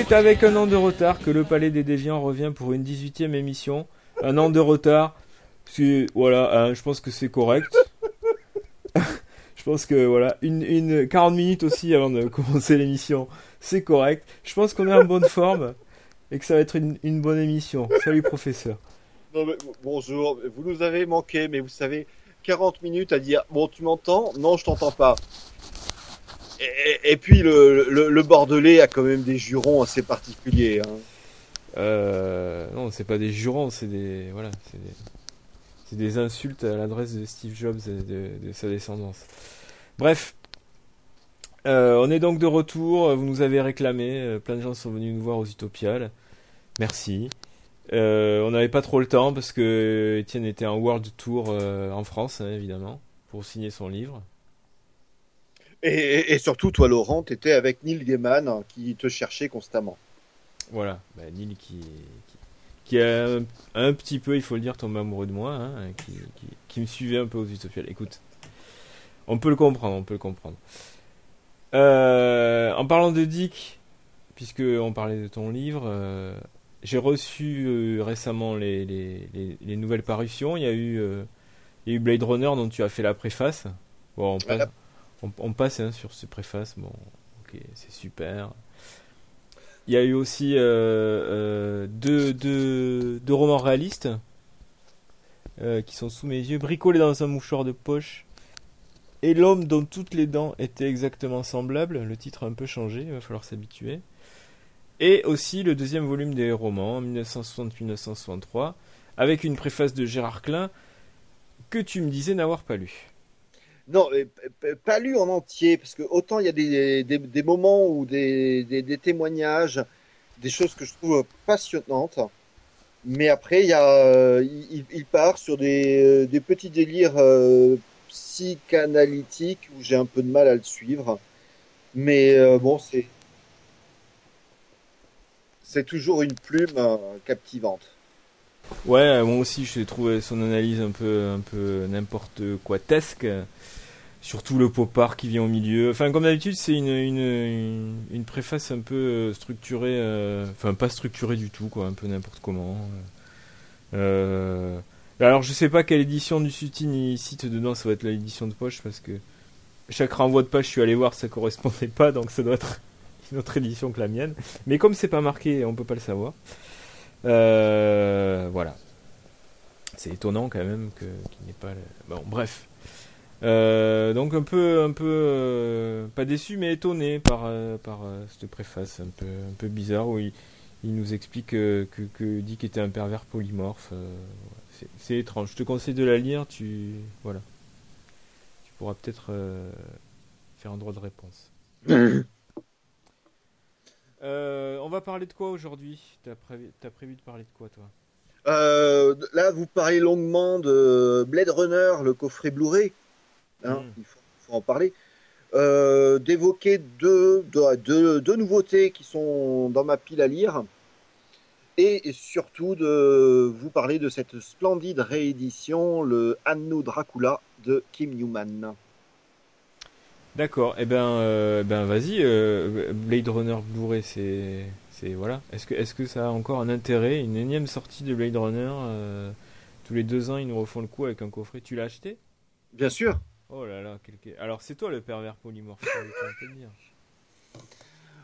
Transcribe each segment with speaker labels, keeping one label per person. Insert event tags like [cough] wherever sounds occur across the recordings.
Speaker 1: C'est avec un an de retard que le Palais des Déviants revient pour une 18e émission. Un an de retard, voilà, hein, je pense que c'est correct. [laughs] je pense que voilà, une, une 40 minutes aussi avant de commencer l'émission, c'est correct. Je pense qu'on est en bonne forme et que ça va être une, bonne émission. Salut professeur.
Speaker 2: Bonjour, vous nous avez manqué, mais vous savez, 40 minutes à dire bon tu m'entends? Non je t'entends pas. Et, puis le, Bordelais a quand même des jurons assez particuliers. Hein.
Speaker 1: Euh, non, c'est pas des jurons, c'est des voilà, c'est des, insultes à l'adresse de Steve Jobs et de, sa descendance. Bref, euh, on est donc de retour. Vous nous avez réclamé. Euh, plein de gens sont venus nous voir aux Utopiales. Merci. Euh, on n'avait pas trop le temps parce que Étienne était en World Tour en France, hein, évidemment, pour signer son livre.
Speaker 2: Et, et, surtout, toi, Laurent, tu étais avec Neil Gaiman hein, qui te cherchait constamment.
Speaker 1: Voilà, bah, Neil qui, qui, qui a un, petit peu, il faut le dire, tombé amoureux de moi, hein, qui, qui, qui, me suivait un peu aux utopiales. Écoute, on peut le comprendre, on peut le comprendre. Euh, en parlant de Dick, puisque on parlait de ton livre, euh, j'ai reçu euh, récemment les, les, les, les, nouvelles parutions. Il y, a eu, il y a eu Blade Runner dont tu as fait la préface. Bon, on passe, on, passe hein, sur ce préface. Bon, ok, c'est super. Il y a eu aussi euh, deux, deux, romans réalistes qui sont sous mes yeux. Bricolé dans un mouchoir de poche. Et l'homme dont toutes les dents étaient exactement semblables. Le titre a un peu changé, il va falloir s'habituer et aussi le deuxième volume des romans, 1960-1963, avec une préface de Gérard Klein que tu me disais n'avoir pas lu.
Speaker 2: Non, pas lu en entier, parce que autant il y a des, moments ou des, témoignages, des choses que je trouve passionnantes, mais après il, part sur des, des petits délires euh, psychanalytiques où j'ai un peu de mal à le suivre. Mais euh, bon, c'est c'est toujours une plume euh, captivante.
Speaker 1: Ouais, moi aussi j'ai trouvé son analyse un peu, un peu n'importe quoi tesque. Surtout le popard qui vient au milieu. Enfin, comme d'habitude, c'est une, une, une, préface un peu structurée, euh, enfin pas structurée du tout, quoi, un peu n'importe comment. Euh, alors, je sais pas quelle édition du Sutine il cite dedans, ça va être l'édition de poche parce que chaque renvoi de page, je suis allé voir, ça correspondait pas, donc ça doit être [laughs] une autre édition que la mienne. Mais comme c'est pas marqué, on peut pas le savoir. Euh, voilà. C'est étonnant quand même qu'il ait pas. Bon, bref. Euh, donc un peu, un peu, euh, pas déçu, mais étonné par euh, par cette préface un peu, un peu bizarre où il, il nous explique que, que, Dick était un pervers polymorphe. c'est étrange. Je te conseille de la lire. Tu voilà. Tu pourras peut-être faire un droit de réponse. [laughs] On va parler de quoi aujourd'hui? T'as prévu, as prévu de parler de quoi, toi?
Speaker 2: Euh, Là, vous parlez longuement de Blade Runner, le coffret Blu-ray. Hein, mm. il faut, faut, en parler. Euh, D'évoquer deux, deux, deux, deux, nouveautés qui sont dans ma pile à lire. Et, et surtout de vous parler de cette splendide réédition, le Anno Dracula de Kim Newman.
Speaker 1: D'accord. Eh ben, euh, ben vas-y. Euh, Blade Runner Blu-ray, c'est, c'est voilà. Est-ce que, est-ce que ça a encore un intérêt Une énième sortie de Blade Runner euh, tous les deux ans, ils nous refont le coup avec un coffret. Tu l'as acheté?
Speaker 2: Bien sûr.
Speaker 1: Oh là là. Alors c'est toi le pervers polymorphe. on peut dire.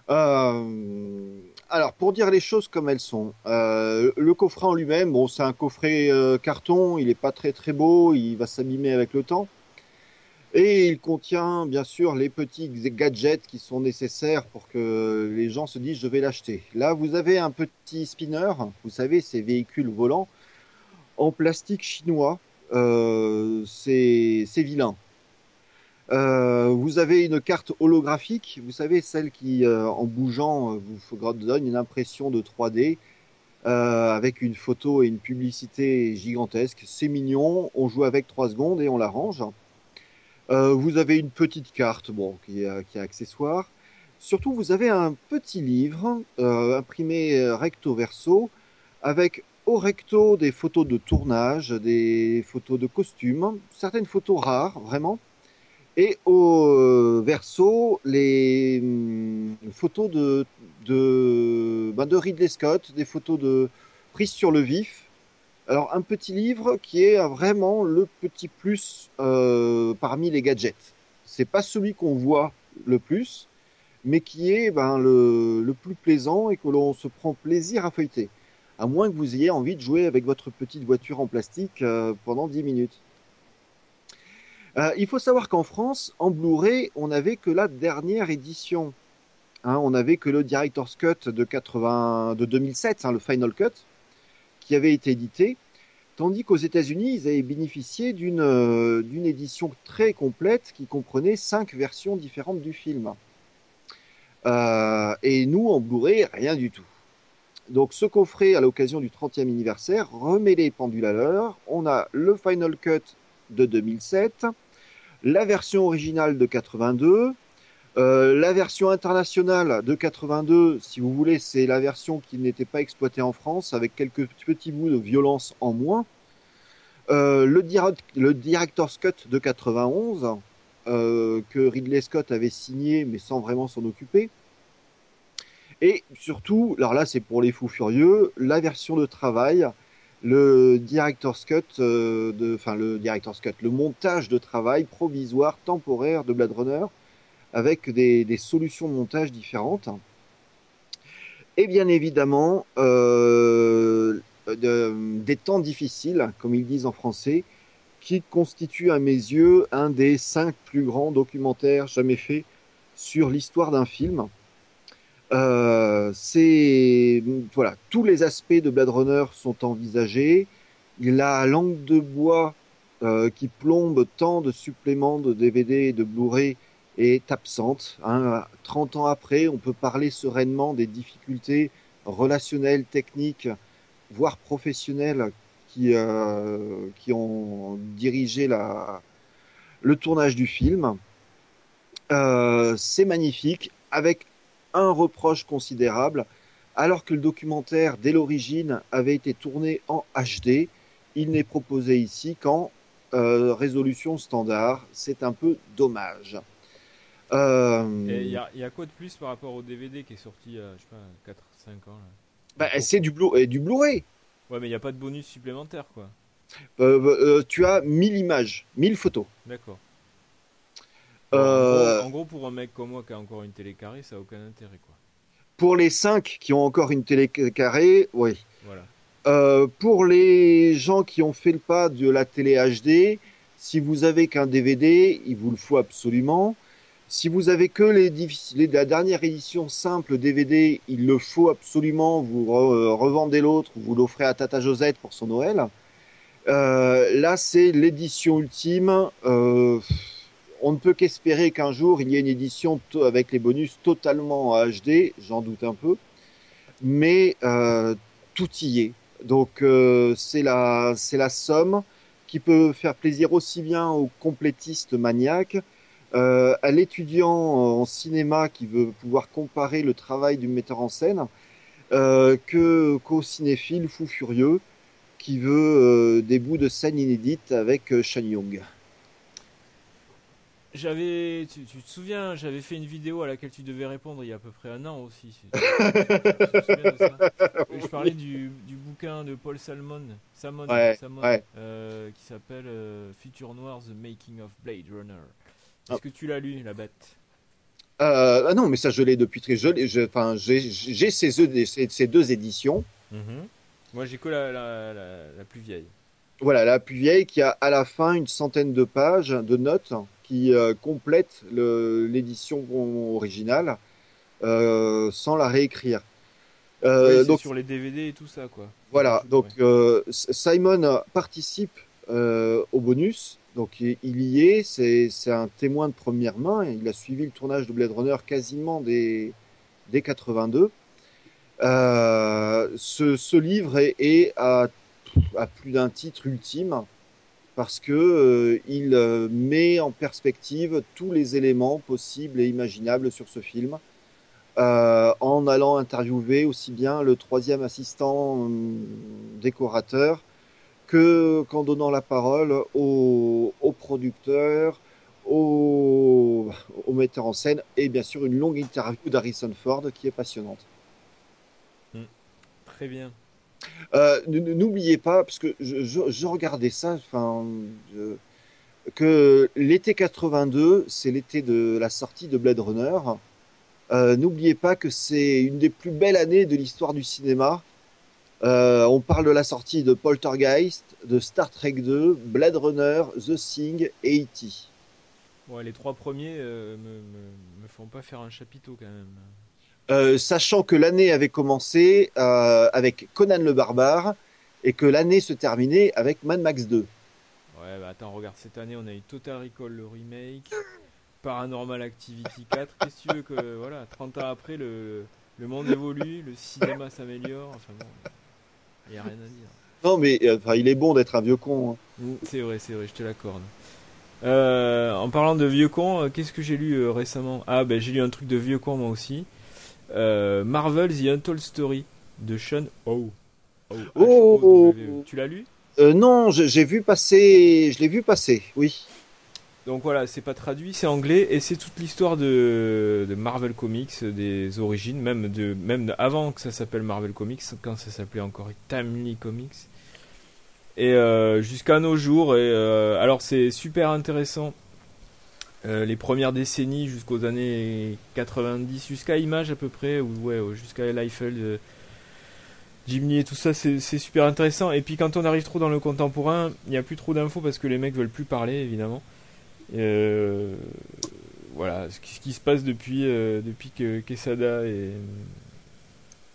Speaker 2: Euh, alors, pour dire les choses comme elles sont, euh, le coffret en lui-même, bon, c'est un coffret euh, carton, il est pas très très beau, il va s'abîmer avec le temps. Et il contient bien sûr les petits gadgets qui sont nécessaires pour que les gens se disent je vais l'acheter. Là, vous avez un petit spinner, vous savez, ces véhicules volants en plastique chinois. Euh, c'est vilain. Euh, vous avez une carte holographique, vous savez, celle qui, euh, en bougeant, vous donne une impression de 3D. Euh, avec une photo et une publicité gigantesque. C'est mignon, on joue avec 3 secondes et on la range. Euh, vous avez une petite carte, bon, qui est, qui est, accessoire. Surtout, vous avez un petit livre euh, imprimé recto verso avec au recto des photos de tournage, des photos de costumes, certaines photos rares, vraiment, Et au verso, les hum, photos de, de, ben de Ridley Scott, des photos de prises sur le vif. Alors un petit livre qui est vraiment le petit plus euh, parmi les gadgets. C'est pas celui qu'on voit le plus, mais qui est ben, le, le plus plaisant et que l'on se prend plaisir à feuilleter. À moins que vous ayez envie de jouer avec votre petite voiture en plastique euh, pendant 10 minutes. Euh, il faut savoir qu'en France, en Blu-ray, on n'avait que la dernière édition. Hein, on n'avait que le Director's Cut de, 80, de 2007, hein, le Final Cut, qui avait été édité. Tandis qu'aux États-Unis, ils avaient bénéficié d'une euh, édition très complète qui comprenait cinq versions différentes du film. Euh, et nous, en Blu-ray, rien du tout. Donc ce coffret, à l'occasion du 30e anniversaire, remet les pendules à l'heure. On a le Final Cut de 2007, la version originale de 82, euh, la version internationale de 82, si vous voulez, c'est la version qui n'était pas exploitée en France, avec quelques petits bouts de violence en moins. Euh, le, le Director's Cut de 91, euh, que Ridley Scott avait signé mais sans vraiment s'en occuper. Et surtout, alors là c'est pour les fous furieux, la version de travail, le director's cut, euh, enfin le cut, le montage de travail provisoire temporaire de Blade Runner avec des, solutions de montage différentes. Et bien évidemment, euh, de, des temps difficiles, comme ils disent en français, qui constitue à mes yeux un des cinq plus grands documentaires jamais faits sur l'histoire d'un film. Euh, c'est voilà, tous les aspects de Blade Runner sont envisagés. La langue de bois euh, qui plombe tant de suppléments de DVD et de Blu-ray est absente. Hein. 30 ans après, on peut parler sereinement des difficultés relationnelles, techniques, voire professionnelles qui, euh, qui ont dirigé la, le tournage du film. Euh, c'est magnifique, avec un reproche considérable, alors que le documentaire, dès l'origine, avait été tourné en HD, il n'est proposé ici qu'en euh, résolution standard. C'est un peu dommage.
Speaker 1: Euh... Il y, y, a quoi de plus par rapport au DVD qui est sorti il y a, je sais pas, 4-5 ans
Speaker 2: bah, C'est du Blu-ray. Du Blu
Speaker 1: Ouais, mais il n'y a pas de bonus supplémentaire, quoi.
Speaker 2: Euh, tu as 1000 images, 1000 photos.
Speaker 1: D'accord. Euh... En, gros, pour un mec comme moi qui a encore une télé carrée, ça n'a aucun intérêt, quoi.
Speaker 2: Pour les 5 qui ont encore une télé carrée, oui.
Speaker 1: Voilà.
Speaker 2: Euh, pour les gens qui ont fait le pas de la télé HD, si vous avez qu'un DVD, il vous le faut absolument. Si vous avez que les, les, la dernière édition simple DVD, il le faut absolument. Vous re, revendez l'autre, vous l'offrez à Tata Josette pour son Noël. Euh, là, c'est l'édition ultime. Euh, on ne peut qu'espérer qu'un jour il y ait une édition avec les bonus totalement en HD. J'en doute un peu, mais euh, tout y est. Donc euh, c'est la la somme qui peut faire plaisir aussi bien aux complétistes maniaques euh, à l'étudiant en cinéma qui veut pouvoir comparer le travail du metteur en scène, que qu'au cinéphile fou furieux qui veut des bouts de scène inédites avec Shan Young.
Speaker 1: J'avais, tu, tu, te souviens, j'avais fait une vidéo à laquelle tu devais répondre il y a à peu près un an aussi. Je parlais du, du, bouquin de Paul Salmon, Salmon,
Speaker 2: ouais,
Speaker 1: Salmon
Speaker 2: ouais.
Speaker 1: Euh, qui s'appelle euh, Future Noir: The Making of Blade Runner. Est-ce que tu l'as lu, la bête?
Speaker 2: Euh, ah non, mais ça je l'ai depuis très jeune. Enfin, j'ai ces, ces, ces, deux éditions.
Speaker 1: Mm -hmm. Moi, j'ai que la, la, la, la, plus vieille.
Speaker 2: Voilà, la plus vieille qui a à la fin une centaine de pages de notes qui euh, complètent l'édition originale euh, sans la réécrire.
Speaker 1: Euh, oui, donc sur les DVD et tout ça, quoi.
Speaker 2: Voilà, donc ouais. Simon participe au bonus donc il y est, c'est un témoin de première main. Il a suivi le tournage de Blade Runner quasiment dès, dès 82. Euh, ce, ce, livre est, est à, à, plus d'un titre ultime parce que euh, il met en perspective tous les éléments possibles et imaginables sur ce film. Euh, en allant interviewer aussi bien le troisième assistant euh, décorateur que qu'en donnant la parole aux, aux producteurs, aux, metteur en scène et bien sûr une longue interview d'Harrison Ford qui est passionnante.
Speaker 1: Hmm. Très bien.
Speaker 2: Euh, n'oubliez pas, parce que je, regardais ça, que l'été 82, c'est l'été de la sortie de Blade Runner. Euh, n'oubliez pas que c'est une des plus belles années de l'histoire du cinéma. Euh, on parle de la sortie de Poltergeist, de Star Trek 2, Blade Runner, The Thing et E.T.
Speaker 1: Les trois premiers me, me, font pas faire un chapiteau quand même.
Speaker 2: Euh, sachant que l'année avait commencé euh, avec Conan le Barbare et que l'année se terminait avec Mad Max 2.
Speaker 1: Ouais, bah attends, regarde, cette année on a eu Total Recall le remake, Paranormal Activity 4. Qu'est-ce que tu veux que, voilà, 30 ans après, le, le monde évolue, le cinéma s'améliore, enfin bon, il n'y a rien à dire.
Speaker 2: Non, mais euh, enfin, il est bon d'être un vieux con. Hein.
Speaker 1: Mm, c'est vrai, c'est vrai, je te l'accorde. en parlant de vieux con, qu'est-ce que j'ai lu récemment? Ah, ben j'ai lu un truc de vieux con moi aussi. Euh, Marvel The Untold Story de Sean Oh.
Speaker 2: oh,
Speaker 1: Tu l'as lu?
Speaker 2: Euh, Non, j'ai vu passer, je l'ai vu passer, oui.
Speaker 1: Donc voilà, c'est pas traduit, c'est anglais et c'est toute l'histoire de, de, Marvel Comics, des origines, même de même avant que ça s'appelle Marvel Comics, quand ça s'appelait encore Timely Comics, et euh, jusqu'à nos jours. Et alors c'est super intéressant euh, les premières décennies jusqu'aux années 90, jusqu'à Image à peu près, ou ouais, jusqu'à Liefeld, euh, Jimny et tout ça, c'est super intéressant. Et puis quand on arrive trop dans le contemporain, il n'y a plus trop d'infos parce que les mecs veulent plus parler, évidemment. Euh, voilà, ce qui, se passe depuis, depuis que Quesada et,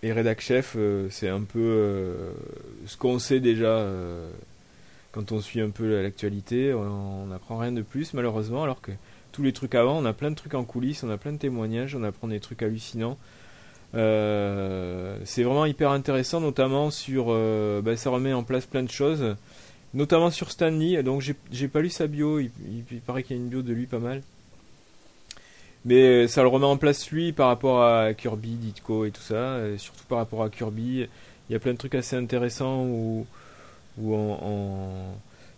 Speaker 1: et Chef, c'est un peu ce qu'on sait déjà quand on suit un peu l'actualité. On n'apprend rien de plus, malheureusement, alors que tous les trucs avant. On a plein de trucs en coulisses, on a plein de témoignages, on apprend des trucs hallucinants. Euh, c'est vraiment hyper intéressant, notamment sur. Euh, bah, ça remet en place plein de choses, notamment sur Stanley. Donc j'ai pas lu sa bio, il, paraît qu'il y a une bio de lui pas mal. Mais ça le remet en place lui par rapport à Kirby, Ditko et tout ça, et surtout par rapport à Kirby. Il y a plein de trucs assez intéressants où, où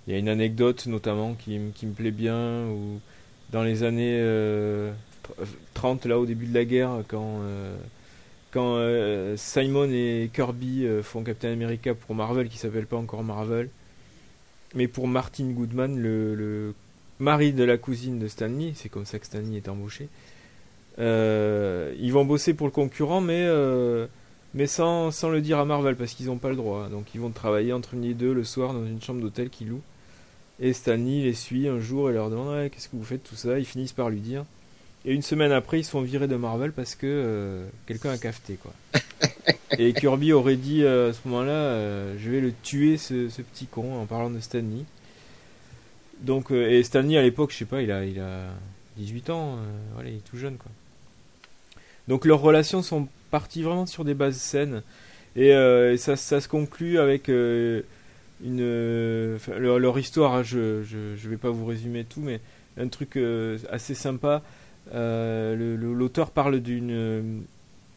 Speaker 1: il y a une anecdote notamment qui, qui me plaît bien, dans les années 30, euh, là au début de la guerre, quand, euh, quand euh, Simon et Kirby font Captain America pour Marvel, qui s'appelle pas encore Marvel, mais pour Martin Goodman, le, mari de la cousine de Stanley, c'est comme ça que Stanley est embauché. ils vont bosser pour le concurrent, mais, mais sans, sans le dire à Marvel, parce qu'ils n'ont pas le droit. Donc ils vont travailler entre et deux le soir dans une chambre d'hôtel qu'ils louent. Et Stanley les suit un jour et leur demande qu'est-ce que vous faites tout ça? Ils finissent par lui dire. Et une semaine après, ils sont virés de Marvel parce que euh, quelqu'un a cafeté quoi. [laughs] et Kirby aurait dit euh, à ce moment-là, euh, je vais le tuer ce, petit con en parlant de Stanley. Donc et Stanley à l'époque, je sais pas, il a il a 18 ans, voilà, il est tout jeune quoi. Donc leurs relations sont parties vraiment sur des bases saines et, ça, ça, se conclut avec euh, leur, histoire hein, je, je, vais pas vous résumer tout mais un truc euh, assez sympa euh, l'auteur parle d'une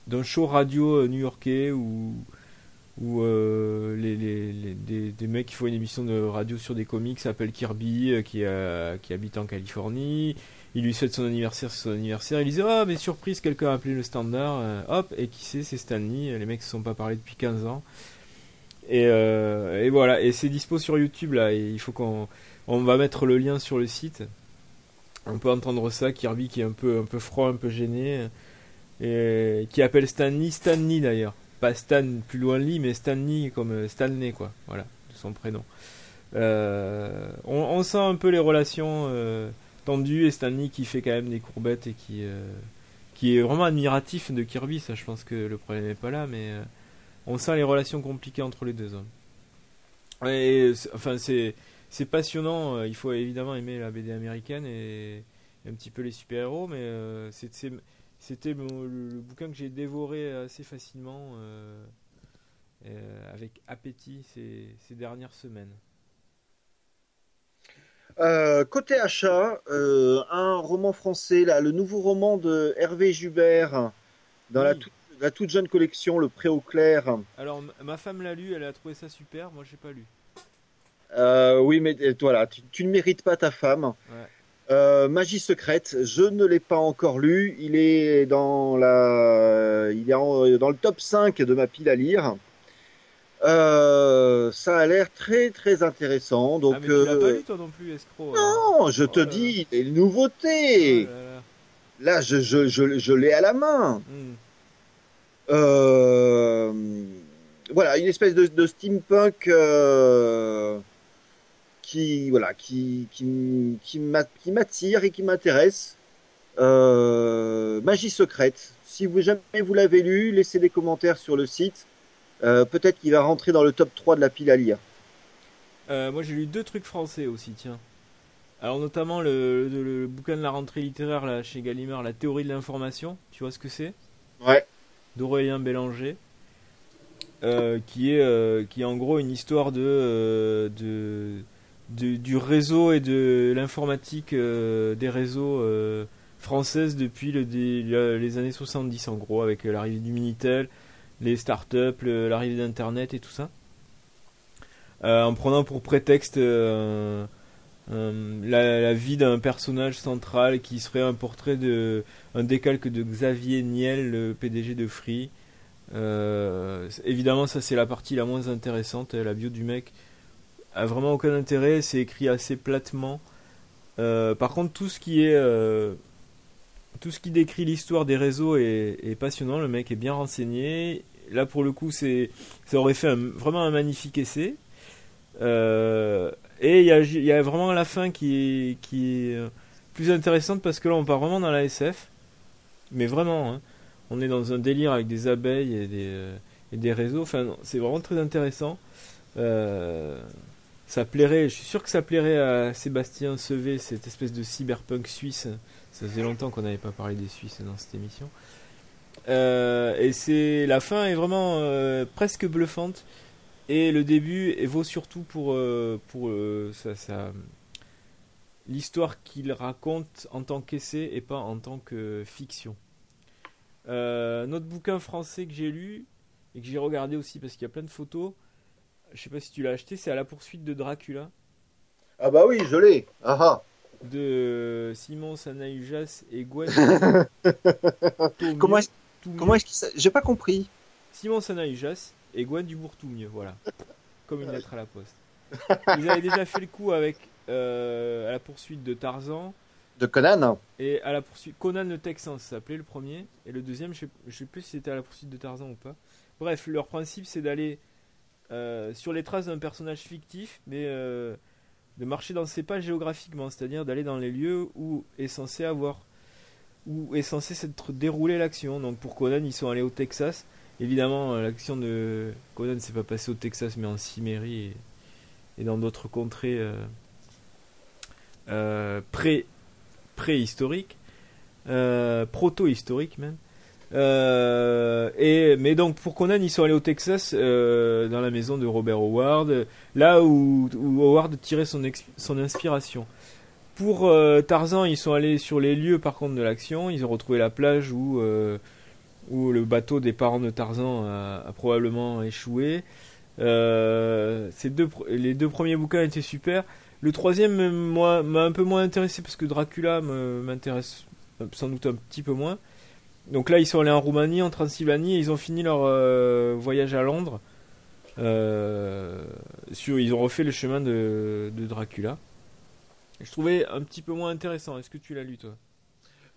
Speaker 1: d'un show radio new-yorkais où où les, les, des, des, mecs qui font une émission de radio sur des comics s'appellent Kirby qui, qui habite en Californie. Il lui souhaite son anniversaire son anniversaire. Il disait oh mais surprise quelqu'un a appelé le standard hop et qui c'est c'est Stanley. Les mecs se sont pas parlé depuis 15 ans euh, et, voilà, et c'est dispo sur YouTube là. Et il faut qu'on on va mettre le lien sur le site. On peut entendre ça, Kirby qui est un peu un peu froid, un peu gêné, et qui appelle Stanley Stanley d'ailleurs, pas Stan plus loin Lee, mais Stanley comme euh, Stanley quoi. Voilà, son prénom. Euh, on, sent un peu les relations tendues et Stanley qui fait quand même des courbettes et qui est vraiment admiratif de Kirby. Ça, je pense que le problème n'est pas là, mais on sent les relations compliquées entre les deux hommes. Et, enfin, c'est c'est passionnant. Euh, il faut évidemment aimer la BD américaine et, un petit peu les super-héros, mais euh, c'était le, bouquin que j'ai dévoré assez facilement euh, avec appétit ces, ces dernières semaines.
Speaker 2: côté achat, un roman français, là, le nouveau roman de Hervé Jubert dans la toute la toute jeune collection, le Pré au clair.
Speaker 1: Alors, ma femme l'a lu, elle a trouvé ça super, moi j'ai pas lu.
Speaker 2: Euh, oui, mais voilà, tu, ne mérites pas ta femme. Euh, Magie secrète, je ne l'ai pas encore lu. Il est dans la, il est dans le top 5 de ma pile à lire. Euh, ça a l'air très très intéressant. Donc, ah,
Speaker 1: mais tu l'as pas lu toi non plus, escroc.
Speaker 2: Hein. Non, je te oh dis, les nouveautés. Oh là, je, je, je, je l'ai à la main. Hmm. Euh, voilà, une espèce de, de steampunk euh, qui, voilà, qui, qui, qui m'attire et qui m'intéresse. Euh, Magie secrète. Si vous jamais vous l'avez lu, laissez des commentaires sur le site. Euh, peut-être qu'il va rentrer dans le top 3 de la pile à lire.
Speaker 1: Euh, moi j'ai lu deux trucs français aussi, tiens. Alors notamment le, le, bouquin de la rentrée littéraire là, chez Gallimard, La théorie de l'information, tu vois ce que c'est?
Speaker 2: Ouais.
Speaker 1: D'Aurélien Bélanger. Euh, qui est qui est en gros une histoire de, du réseau et de l'informatique des réseaux françaises depuis le, les années 70 en gros avec l'arrivée du Minitel, les startups, l'arrivée d'Internet et tout ça. Euh, en prenant pour prétexte euh, euh, la, vie d'un personnage central qui serait un portrait de un décalque de Xavier Niel, le PDG de Free. évidemment, ça c'est la partie la moins intéressante. La bio du mec a vraiment aucun intérêt. C'est écrit assez platement. par contre, tout ce qui est tout ce qui décrit l'histoire des réseaux est, passionnant. Le mec est bien renseigné. Là, pour le coup, c'est, ça aurait fait vraiment un magnifique essai. Euh, et il y a, vraiment la fin qui est, est plus intéressante parce que là, on part vraiment dans la SF. Mais vraiment, hein. on est dans un délire avec des abeilles et des, euh, réseaux. Enfin, c'est vraiment très intéressant. Euh, ça plairait, je suis sûr que ça plairait à Sébastien Sevé, cette espèce de cyberpunk suisse ça faisait longtemps qu'on n'avait pas parlé des Suisses dans cette émission. Euh, et c'est la fin est vraiment euh, presque bluffante et le début vaut surtout pour euh, pour ça, l'histoire qu'il raconte en tant qu'essai et pas en tant que fiction. notre bouquin français que j'ai lu et que j'ai regardé aussi parce qu'il y a plein de photos. Je sais pas si tu l'as acheté, c'est à la poursuite de Dracula.
Speaker 2: Ah bah oui, je l'ai. Ah, ah
Speaker 1: de Simon Sanahujas et Gwen. [laughs]
Speaker 2: comment est-ce comment est J'ai pas compris.
Speaker 1: Simon Sanahujas et Gwen Dubourg tout mieux, voilà. Comme une lettre à la poste. Ils avaient déjà fait le coup avec euh, à la poursuite de Tarzan.
Speaker 2: De Conan
Speaker 1: Et à la poursuite. Conan le Texan, ça s'appelait le premier. Et le deuxième, je sais, sais plus si c'était à la poursuite de Tarzan ou pas. Bref, leur principe c'est d'aller euh, sur les traces d'un personnage fictif, mais euh, de marcher dans ses pas géographiquement, c'est-à-dire d'aller dans les lieux où est censé avoir où est censé s'être déroulée l'action. Donc pour Conan, ils sont allés au Texas. Évidemment, euh, l'action de Conan ne s'est pas passée au Texas, mais en Cimmérie et, dans d'autres contrées euh, euh, pré préhistoriques, proto-historiques même. Euh, et mais donc pour Conan ils sont allés au Texas euh, dans la maison de Robert Howard là où, Howard tirait son, son inspiration pour euh, Tarzan ils sont allés sur les lieux par contre de l'action ils ont retrouvé la plage où où le bateau des parents de Tarzan a, probablement échoué ces deux les deux premiers bouquins étaient super le troisième m'a un peu moins intéressé parce que Dracula m'intéresse sans doute un petit peu moins donc là, ils sont allés en Roumanie, en Transylvanie, et ils ont fini leur euh, voyage à Londres. Euh, sur, ils ont refait le chemin de, Dracula. Je trouvais un petit peu moins intéressant. Est-ce que tu l'as lu, toi?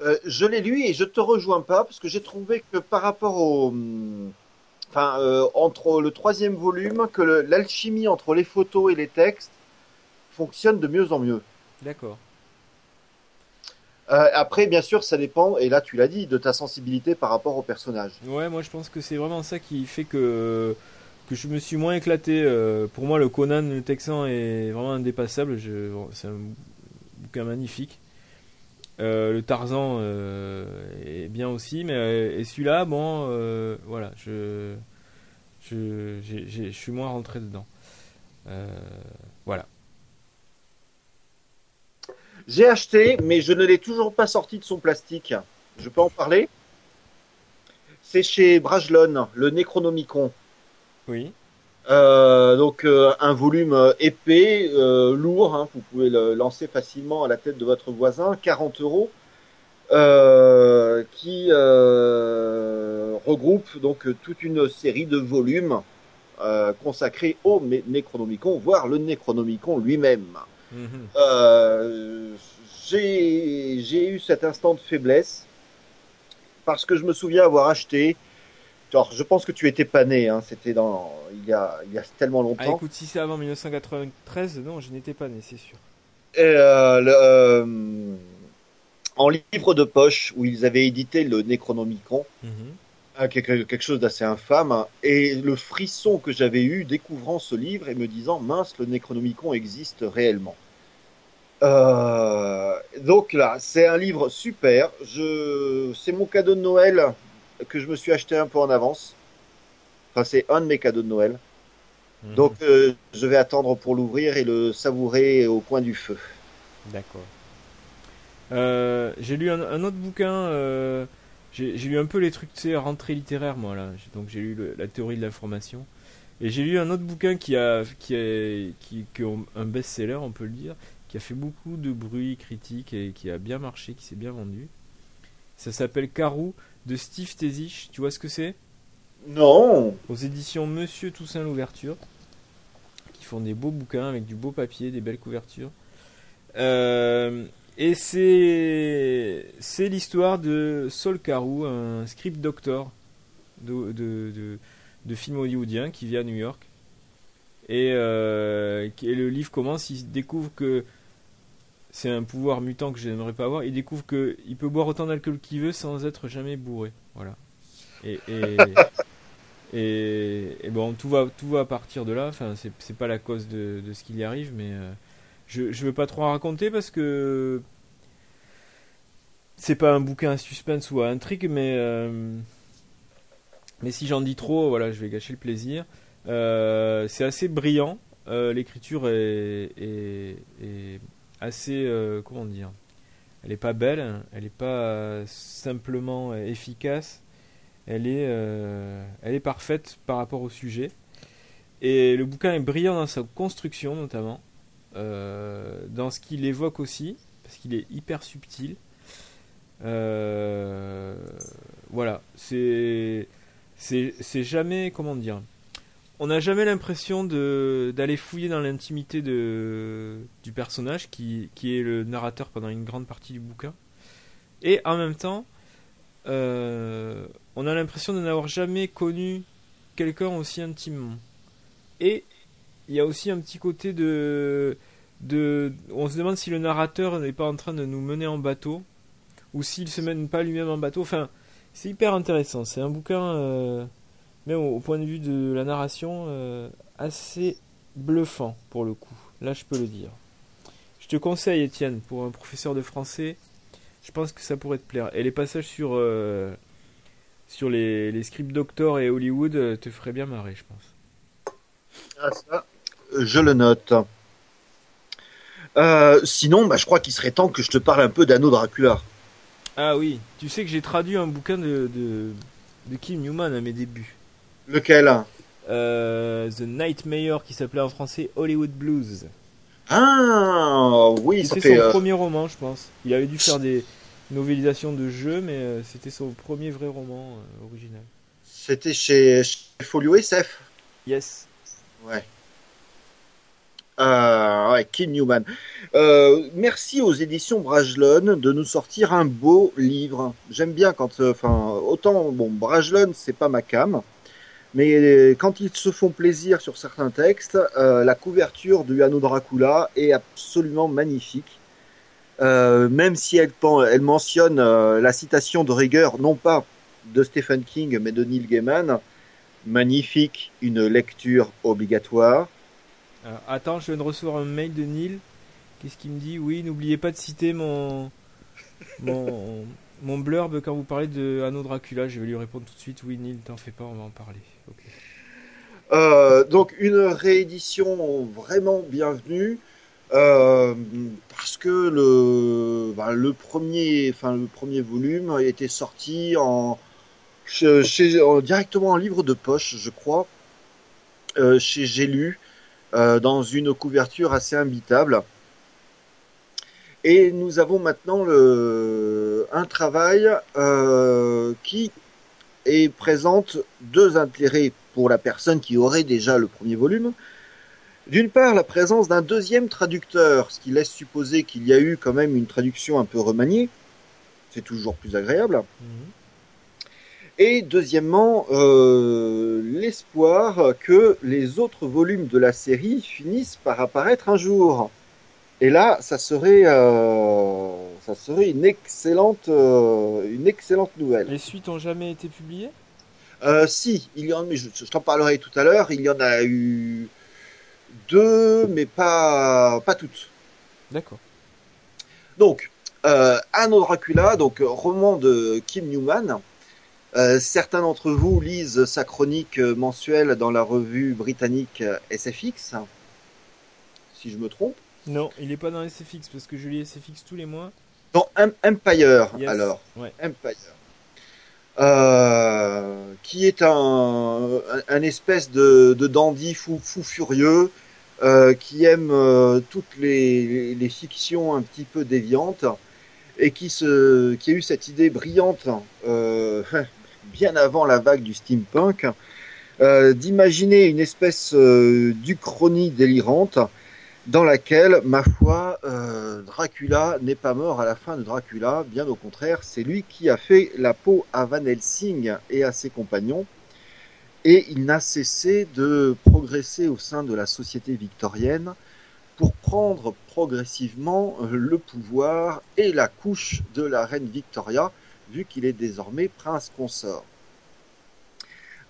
Speaker 2: Euh, Je l'ai lu et je te rejoins pas parce que j'ai trouvé que par rapport au, enfin, entre le troisième volume, que l'alchimie entre les photos et les textes fonctionne de mieux en mieux.
Speaker 1: D'accord.
Speaker 2: Euh, après, bien sûr, ça dépend, et là tu l'as dit, de ta sensibilité par rapport au personnage.
Speaker 1: Ouais, moi je pense que c'est vraiment ça qui fait que, que je me suis moins éclaté. Euh, pour moi, le Conan, le Texan est vraiment indépassable. C'est un bouquin magnifique. Euh, le Tarzan est bien aussi, mais et celui-là, bon, voilà, je, je, je suis moins rentré dedans. voilà.
Speaker 2: J'ai acheté, mais je ne l'ai toujours pas sorti de son plastique. Je peux en parler? C'est chez Brajlon, le Necronomicon.
Speaker 1: Oui.
Speaker 2: Euh, donc euh, un volume euh, épais, euh, lourd, hein, vous pouvez le lancer facilement à la tête de votre voisin, 40 euros, euh, qui euh, regroupe donc toute une série de volumes euh, consacrés au Necronomicon, voire le Necronomicon lui-même.
Speaker 1: Mhm.
Speaker 2: Euh, j'ai j'ai eu cet instant de faiblesse parce que je me souviens avoir acheté. Alors, je pense que tu étais pas né, hein, c'était dans il y a il y a tellement
Speaker 1: Ah
Speaker 2: longtemps.
Speaker 1: écoute, si c'est avant 1993, non, je n'étais pas né, c'est sûr.
Speaker 2: Et, euh, le, euh, en livre de poche où ils avaient édité le Necronomicon,
Speaker 1: Mhm.
Speaker 2: hein, quelque, quelque chose d'assez infâme, hein, et le frisson que j'avais eu découvrant ce livre et me disant mince, le Necronomicon existe réellement. Euh, donc là, c'est un livre super. Je, c'est mon cadeau de Noël que je me suis acheté un peu en avance. Enfin, c'est un de mes cadeaux de Noël.
Speaker 1: Mhm.
Speaker 2: Donc, euh, je vais attendre pour l'ouvrir et le savourer au coin du feu.
Speaker 1: D'accord. Euh, j'ai lu un, un autre bouquin. euh, j'ai lu un peu les trucs, tu sais, rentrée littéraire, moi, là. Donc j'ai lu le- la théorie de l'information. Et j'ai lu un autre bouquin qui a, qui est, qui, un best-seller, on peut le dire, qui a fait beaucoup de bruit critique et qui a bien marché, qui s'est bien vendu. Ça s'appelle Carou de Steve Tezich. Tu vois ce que c'est?
Speaker 2: Non,
Speaker 1: Aux éditions Monsieur Toussaint l'ouverture, qui font des beaux bouquins avec du beau papier, des belles couvertures. Euh, et c'est c'est l'histoire de Saul Carou, un script doctor de, de, de, de film hollywoodien qui vit à New York. Et, euh, et le livre commence, il découvre que c'est un pouvoir mutant que j'aimerais pas avoir. Il découvre que il peut boire autant d'alcool qu'il veut sans être jamais bourré. Voilà. Et, et, et, bon, tout va, tout va partir de là. Enfin, c'est, pas la cause de, de ce qu'il y arrive, mais euh, je, je veux pas trop en raconter parce que c'est pas un bouquin à suspense ou à intrigue, mais euh, mais si j'en dis trop, voilà, je vais gâcher le plaisir. Euh, c'est assez brillant. L'écriture est, est assez, euh, comment dire, elle est pas belle, elle est pas simplement efficace. Elle est, euh, elle est parfaite par rapport au sujet. Et le bouquin est brillant dans sa construction notamment, euh, dans ce qu'il évoque aussi, parce qu'il est hyper subtil. Voilà, c'est, c'est, c'est jamais, comment dire, on n'a jamais l'impression d'aller fouiller dans l'intimité du personnage qui, qui est le narrateur pendant une grande partie du bouquin. Et en même temps, euh, on a l'impression de n'avoir jamais connu quelqu'un aussi intimement. Et il y a aussi un petit côté de, de on se demande si le narrateur n'est pas en train de nous mener en bateau ou s'il se mène pas lui-même en bateau. Enfin, c'est hyper intéressant. C'est un bouquin, euh, même au, au point de vue de la narration, euh, assez bluffant pour le coup. Là, je peux le dire. Je te conseille, Étienne, pour un professeur de français, je pense que ça pourrait te plaire. Et les passages sur, euh, sur les, les scripts Doctor et Hollywood euh, te feraient bien marrer, je pense.
Speaker 2: Ah, ça, je le note. Euh, sinon, bah, je crois qu'il serait temps que je te parle un peu d'Anno Dracula.
Speaker 1: Ah oui, tu sais que j'ai traduit un bouquin de, de, de Kim Newman à mes débuts.
Speaker 2: Lequel?
Speaker 1: Euh, The Nightmare qui s'appelait en français Hollywood Blues.
Speaker 2: Ah, oui,
Speaker 1: C'était son
Speaker 2: euh,
Speaker 1: premier roman, je pense. Il avait dû faire des novélisations de jeux, mais euh, c'était son premier vrai roman euh, original.
Speaker 2: C'était chez, chez Folio SF.
Speaker 1: Yes.
Speaker 2: Ouais. Euh, ouais, Kim Newman. Merci aux éditions Brajlon de nous sortir un beau livre. J'aime bien quand, enfin, autant, bon, Brajlon, c'est pas ma cam, mais euh, quand ils se font plaisir sur certains textes, euh, la couverture du Anno Dracula est absolument magnifique. Euh, même si elle, elle mentionne la citation de rigueur, non pas de Stephen King, mais de Neil Gaiman, magnifique, une lecture obligatoire.
Speaker 1: Attends, je viens de recevoir un mail de Neil. Qu'est-ce qu'il me dit? Oui, n'oubliez pas de citer mon, mon, mon blurb quand vous parlez de Anno Dracula. Je vais lui répondre tout de suite. Oui, Neil, t'en fais pas, on va en parler.
Speaker 2: Euh, donc une réédition vraiment bienvenue euh, parce que le bah, le premier volume était sorti directement en livre de poche je crois chez J'ai lu dans une couverture assez imbitable. Et nous avons maintenant le, un travail qui est présente deux intérêts pour la personne qui aurait déjà le premier volume. D'une part, la présence d'un deuxième traducteur, ce qui laisse supposer qu'il y a eu quand même une traduction un peu remaniée. C'est toujours plus agréable. Mhm. Et deuxièmement, euh, l'espoir que les autres volumes de la série finissent par apparaître un jour. Et là, ça serait, euh, ça serait une excellente, euh, une excellente nouvelle.
Speaker 1: Les suites ont jamais été publiées?
Speaker 2: Euh, Si, il y en, je, je t'en parlerai tout à l'heure. Il y en a eu deux, mais pas, pas toutes.
Speaker 1: D'accord.
Speaker 2: Donc, euh, Anno Dracula, donc roman de Kim Newman. Euh, certains d'entre vous lisent sa chronique mensuelle dans la revue britannique SFX, si je me trompe.
Speaker 1: Non, il n'est pas dans SFX parce que je lis SFX tous les mois.
Speaker 2: Dans Empire, alors. Empire. Euh, qui est un, un, espèce de, de, dandy fou, fou furieux euh, qui aime euh, toutes les, les, fictions un petit peu déviantes et qui, se, qui a eu cette idée brillante [laughs] bien avant la vague du steampunk d'imaginer une espèce d'uchronie délirante dans laquelle, ma foi, euh, Dracula n'est pas mort à la fin de Dracula, bien au contraire, c'est lui qui a fait la peau à Van Helsing et à ses compagnons, et il n'a cessé de progresser au sein de la société victorienne pour prendre progressivement le pouvoir et la couche de la reine Victoria, vu qu'il est désormais prince consort.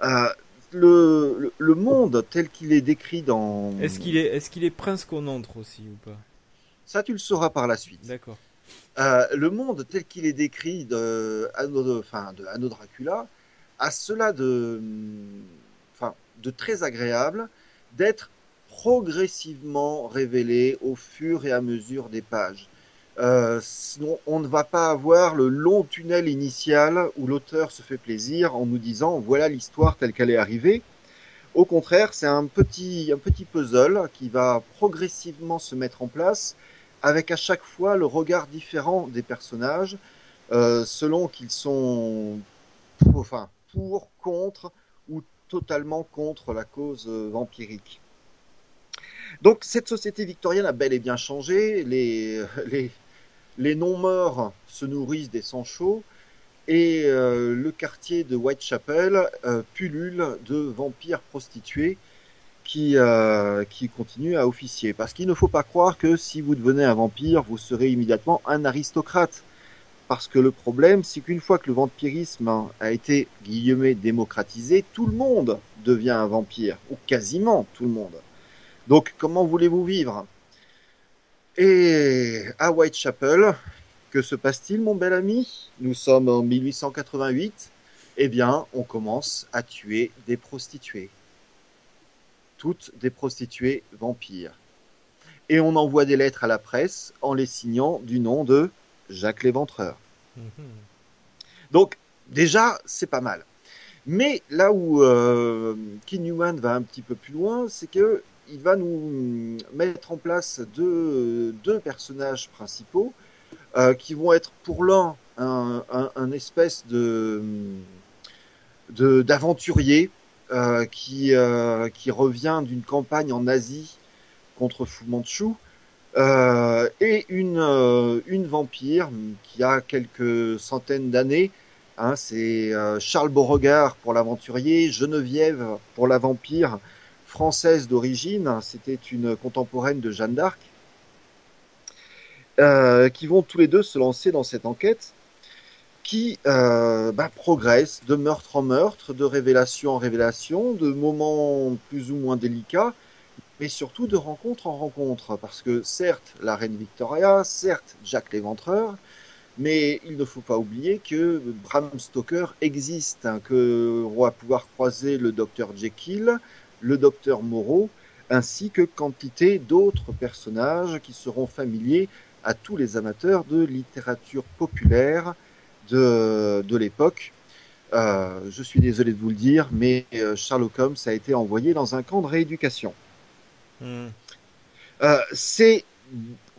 Speaker 2: Euh, le, le, monde tel qu'il est décrit dans.
Speaker 1: Est-ce qu'il est, qu'il est prince qu'on entre aussi ou pas?
Speaker 2: Ça, tu le sauras par la suite.
Speaker 1: D'accord.
Speaker 2: Euh, le monde tel qu'il est décrit de Anno, enfin, de Anno Dracula a cela de, enfin, de très agréable d'être progressivement révélé au fur et à mesure des pages. Euh, sinon, on ne va pas avoir le long tunnel initial où l'auteur se fait plaisir en nous disant voilà l'histoire telle qu'elle est arrivée. Au contraire, c'est un petit, un petit puzzle qui va progressivement se mettre en place avec à chaque fois le regard différent des personnages euh, selon qu'ils sont pour, enfin, pour, contre ou totalement contre la cause euh, vampirique. Donc cette société victorienne a bel et bien changé. Les, [laughs] les, les non-morts se nourrissent des sangs chauds et euh, le quartier de Whitechapel euh, pullule de vampires prostitués qui, euh, qui continuent à officier. Parce qu'il ne faut pas croire que si vous devenez un vampire, vous serez immédiatement un aristocrate. Parce que le problème, c'est qu'une fois que le vampirisme a été, guillemets, démocratisé, tout le monde devient un vampire, ou quasiment tout le monde. Donc comment voulez-vous vivre? Et à Whitechapel, que se passe-t-il, mon bel ami? Nous sommes en 1888. Eh bien, on commence à tuer des prostituées. Toutes des prostituées vampires. Et on envoie des lettres à la presse en les signant du nom de Jacques Léventreur. Mhm. Donc, déjà, c'est pas mal. Mais là où euh, Newman va un petit peu plus loin, c'est que il va nous mettre en place deux, deux personnages principaux euh, qui vont être pour l'un un, espèce de d'aventurier euh, qui euh, qui revient d'une campagne en Asie contre Fu Manchu et une une vampire qui a quelques centaines d'années. Hein, c'est Charles Beauregard pour l'aventurier Geneviève pour la vampire française d'origine, c'était une contemporaine de Jeanne d'Arc, euh, qui vont tous les deux se lancer dans cette enquête qui euh, bah, progresse de meurtre en meurtre, de révélation en révélation, de moments plus ou moins délicats, mais surtout de rencontre en rencontre. Parce que certes, la reine Victoria, certes, Jack l'Éventreur, mais il ne faut pas oublier que Bram Stoker existe, hein, que on va pouvoir croiser le docteur Jekyll, le docteur Moreau, ainsi que quantité d'autres personnages qui seront familiers à tous les amateurs de littérature populaire de, de l'époque. je suis désolé de vous le dire, mais Sherlock Holmes a été envoyé dans un camp de rééducation. Hmm. c'est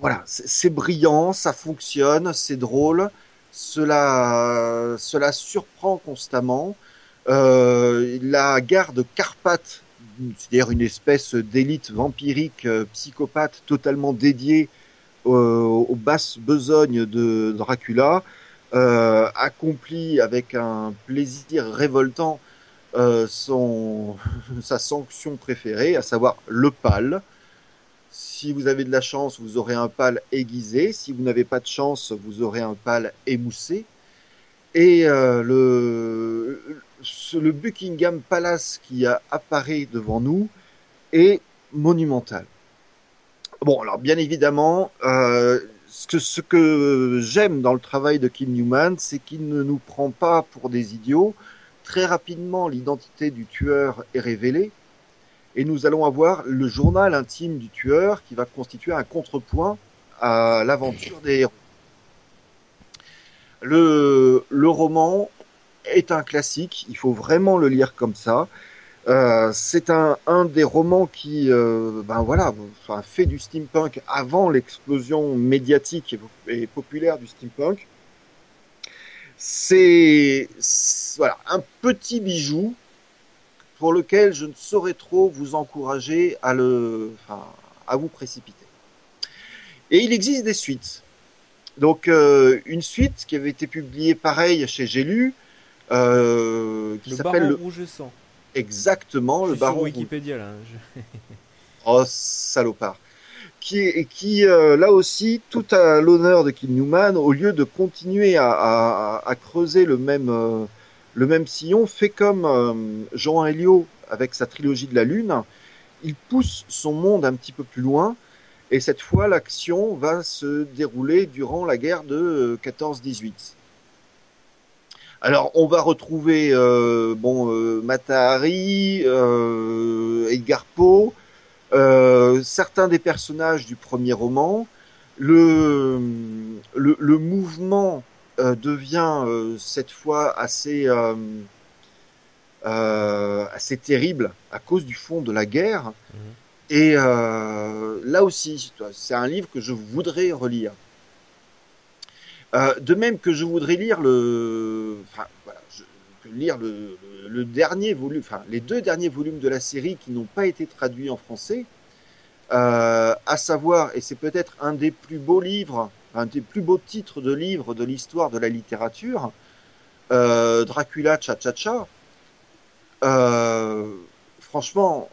Speaker 2: voilà, c'est brillant, ça fonctionne, c'est drôle, cela, cela surprend constamment. Euh, la garde Carpath, c'est-à-dire une espèce d'élite vampirique euh, psychopathe totalement dédiée aux basses besognes de Dracula, euh, accomplit avec un plaisir révoltant son, [laughs] sa sanction préférée, à savoir le pal. Si vous avez de la chance, vous aurez un pal aiguisé. Si vous n'avez pas de chance, vous aurez un pal émoussé. Et euh, le, le Buckingham Palace qui apparaît devant nous est monumental. Bon, alors bien évidemment, euh, ce que, j'aime dans le travail de Kim Newman, c'est qu'il ne nous prend pas pour des idiots. Très rapidement, l'identité du tueur est révélée et nous allons avoir le journal intime du tueur qui va constituer un contrepoint à l'aventure des héros. Le, le roman est un classique, il faut vraiment le lire comme ça. Euh, c'est un, un des romans qui, euh, ben voilà, enfin, fait du steampunk avant l'explosion médiatique et, populaire du steampunk. C'est voilà un petit bijou pour lequel je ne saurais trop vous encourager à le, enfin, à vous précipiter. Et il existe des suites. Donc euh, une suite qui avait été publiée pareil chez J'ai euh, qui s'appelle
Speaker 1: le Rouge Sang.
Speaker 2: Exactement,
Speaker 1: le
Speaker 2: Baron.
Speaker 1: Sur Wikipédia là.
Speaker 2: oh salopard. Qui, qui euh, là aussi, tout à l'honneur de Kim Newman, au lieu de continuer à, à, à creuser le même euh, le même sillon fait comme euh, Jean Elio avec sa trilogie de la Lune. Il pousse son monde un petit peu plus loin. Et cette fois, l'action va se dérouler durant la guerre de 14-18. Euh, Alors, on va retrouver euh, bon euh, Matahari, Edgar Poe, certains des personnages du premier roman. Le, le, le mouvement euh, devient euh, cette fois assez euh, assez terrible à cause du fond de la guerre. Mhm. Et là aussi, c'est un livre que je voudrais relire. De même que je voudrais lire le, enfin voilà, lire le, le, dernier volume, enfin les deux derniers volumes de la série qui n'ont pas été traduits en français, euh, à savoir, et c'est peut-être un des plus beaux livres un des plus beaux titres de livres de l'histoire de la littérature, euh, Dracula Cha-Cha-Cha. Euh, franchement,